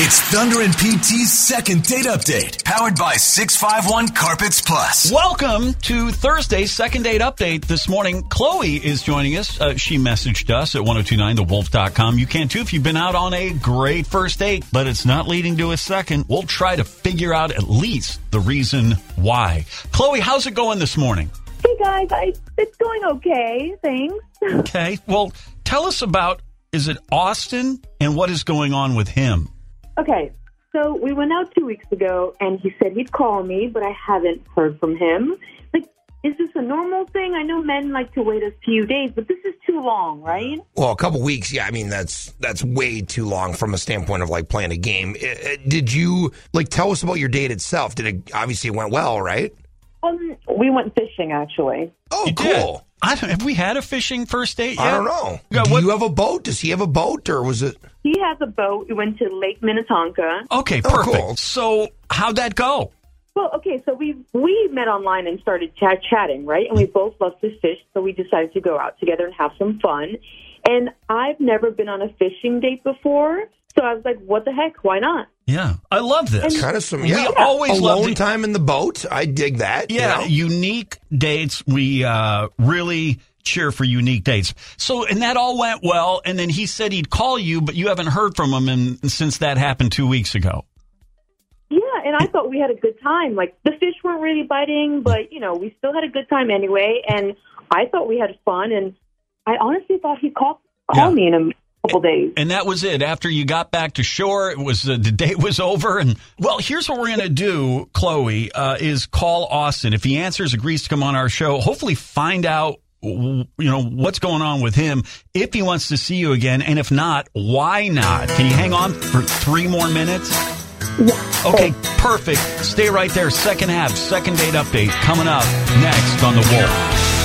It's Thunder and PT's second date update, powered by 651 Carpets Plus. Welcome to Thursday's second date update. This morning, Chloe is joining us. Uh, she messaged us at 1029thewolf.com. You can too if you've been out on a great first date, but it's not leading to a second. We'll try to figure out at least the reason why. Chloe, how's it going this morning? Hey guys, I, it's going okay. Thanks. Okay. Well, tell us about is it Austin and what is going on with him? Okay, so we went out two weeks ago, and he said he'd call me, but I haven't heard from him. Like, is this a normal thing? I know men like to wait a few days, but this is too long, right? Well, a couple weeks, yeah. I mean, that's that's way too long from a standpoint of like playing a game. Uh, uh, Did you like tell us about your date itself? Did it obviously it went well, right? Um, we went fishing actually. Oh, You did. cool. I don't, have we had a fishing first date yet? I don't know. Yeah, Do what- you have a boat? Does he have a boat, or was it? He has a boat. We went to Lake Minnetonka. Okay, Oh, perfect. cool. So, how'd that go? Well, okay, so we we met online and started chat chatting, right? And we both love to fish, so we decided to go out together and have some fun. And I've never been on a fishing date before, so I was like, "What the heck? Why not?" Yeah, I love this. Kind of some We yeah. always alone to- time in the boat. I dig that. you Yeah, know? unique dates. We uh, really cheer for unique dates. So, and that all went well. And then he said he'd call you, but you haven't heard from him in, since that happened two weeks ago. Yeah, and I thought we had a good time. Like the fish weren't really biting, but you know, we still had a good time anyway. And I thought we had fun. And I honestly thought he'd call call Yeah. me in a couple days. And that was it. After you got back to shore, it was uh, the date was over. And well, here's what we're going to do, Chloe, uh, is call Austin. If he answers, agrees to come on our show, hopefully find out you know what's going on with him if he wants to see you again and if not why not can you hang on for three more minutes okay perfect stay right there second half second date update coming up next on the wolf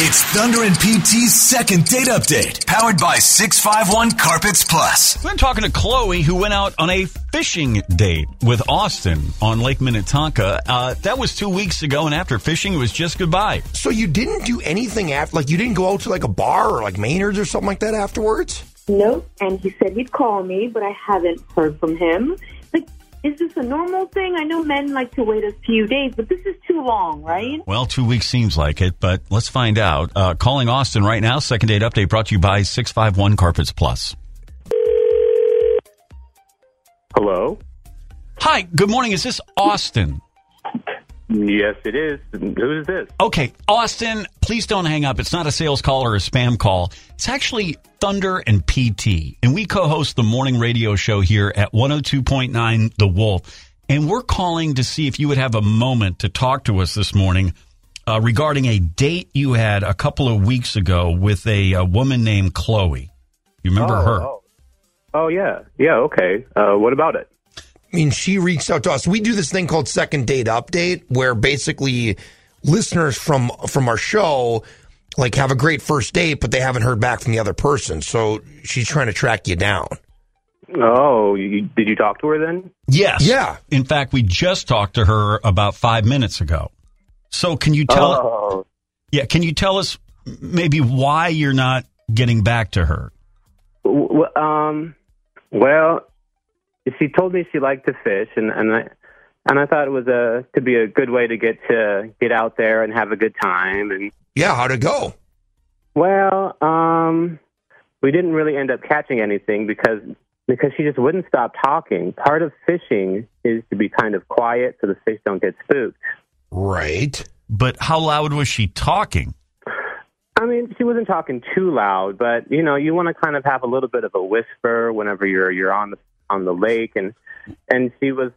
It's Thunder and PT's second date update, powered by 651 Carpets Plus. I'm talking to Chloe, who went out on a fishing date with Austin on Lake Minnetonka. Uh, that was two weeks ago, and after fishing, it was just goodbye. So you didn't do anything after, like you didn't go out to like a bar or like Maynard's or something like that afterwards. Nope. And he said he'd call me, but I haven't heard from him. Like, is this a normal thing? I know men like to wait a few days, but this is too long, right? Well, two weeks seems like it, but let's find out. Uh, calling Austin right now. Second date update brought to you by 651 Carpets Plus. Hello? Hi, good morning. Is this Austin? Yes, it is. Who is this? Okay, Austin, please don't hang up. It's not a sales call or a spam call. It's actually Thunder and PT. And we co host the morning radio show here at 102.9 The Wolf. And we're calling to see if you would have a moment to talk to us this morning uh, regarding a date you had a couple of weeks ago with a, a woman named Chloe. You remember oh, her? Oh. oh, yeah. Yeah, okay. Uh, what about it? I mean, she reached out to us. We do this thing called second date update, where basically listeners from from our show like have a great first date, but they haven't heard back from the other person. So she's trying to track you down. Oh, you, did you talk to her then? Yes. Yeah. In fact, we just talked to her about five minutes ago. So can you tell? Oh, Yeah, can you tell us maybe why you're not getting back to her? w- w- um, well, she told me she liked to fish, and and I and I thought it was a could be a good way to get to get out there and have a good time. And Yeah, how'd it go? well, um, we didn't really end up catching anything because because she just wouldn't stop talking. Part of fishing is to be kind of quiet so the fish don't get spooked. Right. But how loud was she talking? I mean, she wasn't talking too loud, but you know, you want to kind of have a little bit of a whisper whenever you're you're on the on the lake, and and she was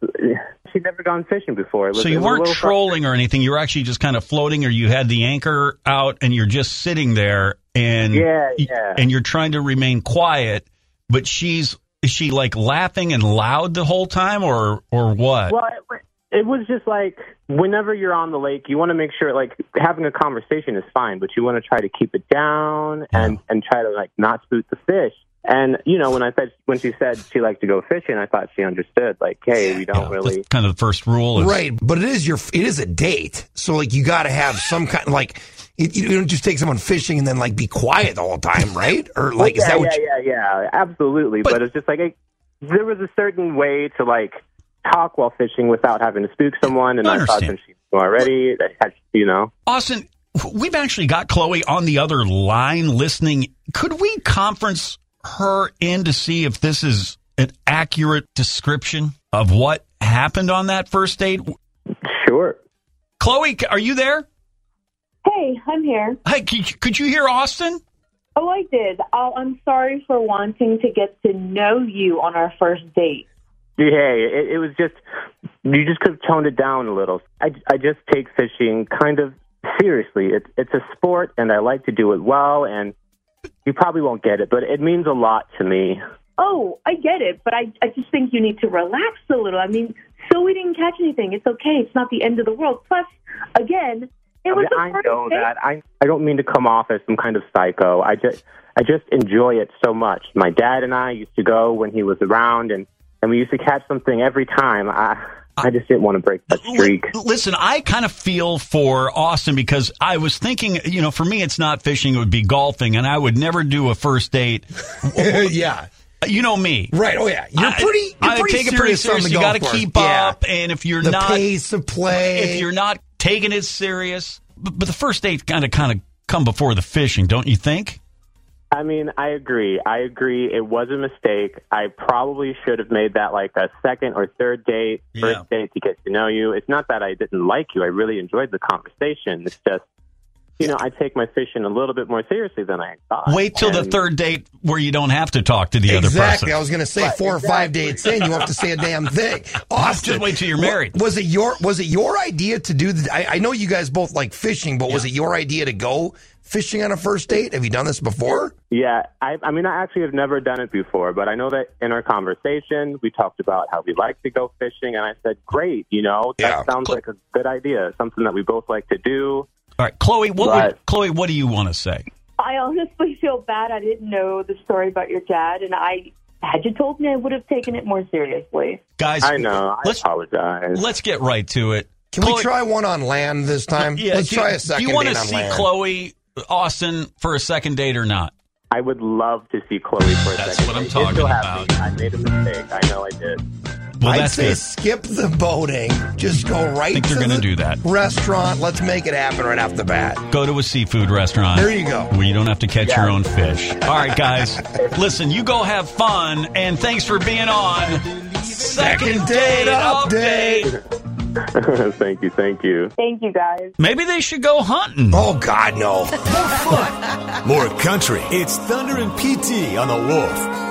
she'd never gone fishing before. It was, So you weren't trolling or anything. You were actually just kind of floating, or you had the anchor out, and you're just sitting there, and Yeah, yeah. and you're trying to remain quiet. But she's is she like laughing and loud the whole time, or or what? Well, it, it was just like whenever you're on the lake, you want to make sure like having a conversation is fine, but you want to try to keep it down and and try to like not spook the fish. And you know, when I said when she said she liked to go fishing, I thought she understood. Like, hey, we don't Yeah, really. That's kind of the first rule. Is, Right, but it is your it is a date, so like you got to have some kind like you, you don't just take someone fishing and then like be quiet the whole time, right? Or like is yeah, what? yeah, you, yeah, yeah, absolutely. But- But, it's just like I, there was a certain way to like talk while fishing without having to spook someone. And I I, thought understand. since she knew already, I had, you know. Austin, we've actually got Chloe on the other line listening. Could we conference her in to see if this is an accurate description of what happened on that first date? Sure. Chloe, are you there? Hey, I'm here. Hey, could could you hear Austin? Oh, I did. Oh, I'm sorry for wanting to get to know you on our first date. Hey, it, it was just you just could have toned it down a little. I, I just take fishing kind of seriously. It's it's a sport, and I like to do it well. And you probably won't get it, but it means a lot to me. Oh, I get it, but I, I just think you need to relax a little. I mean, so we didn't catch anything. It's okay. It's not the end of the world. Plus, again, it was I first know date. that. I I don't mean to come off as some kind of psycho. I just I just enjoy it so much. My dad and I used to go when he was around, and and we used to catch something every time. I I just didn't want to break that streak. Listen, I kind of feel for Austin because I was thinking, you know, for me, it's not fishing; it would be golfing, and I would never do a first date. yeah, You know me, right. Oh yeah, you're pretty. You're I pretty take it pretty serious on serious. the You got to keep Yeah. up, and if you're the not, pace of play. if you're not taking it serious, but, but the first date kind of kind of come before the fishing, don't you think? I mean, I agree. I agree. It was a mistake. I probably should have made that like a second or third date, Yeah. first date to get to know you. It's not that I didn't like you. I really enjoyed the conversation. It's just, you know, I take my fishing a little bit more seriously than I thought. Wait till the third date where you don't have to talk to the other Exactly. person. I was going to say four or five dates in, you won't have to say a damn thing. Austin, Just wait till you're married. Was it your Was it your idea to do the? I, I know you guys both like fishing, but was it your idea to go fishing on a first date? Have you done this before? Yeah, I, I mean, I actually have never done it before, but I know that in our conversation, we talked about how we like to go fishing, and I said, great, you know, that Yeah. sounds like a good idea, something that we both like to do. All right, Chloe, what would, Chloe, what do you want to say? I honestly feel bad. I didn't know the story about your dad, and I had you told me, I would have taken it more seriously. Guys, I know, I let's apologize. let's get right to it. Can Chloe- we try one on land this time? Yeah, Let's try do a second Do you want to see land. Chloe Austin for a second date or not? I would love to see Chloe for a That's second. what I'm talking about. happened. I made a mistake. I know I did. Well, I'd that's say good. skip the boating. Just go right think to they're gonna the do that. restaurant. Let's make it happen right off the bat. Go to a seafood restaurant. There you go. Where you don't have to catch your own fish. All right, guys. Listen, you go have fun, and thanks for being on Second Date Update. thank you, thank you. Thank you, guys. Maybe they should go hunting. Oh God, no! More fun, more country. It's Thunder and PT on the Wolf.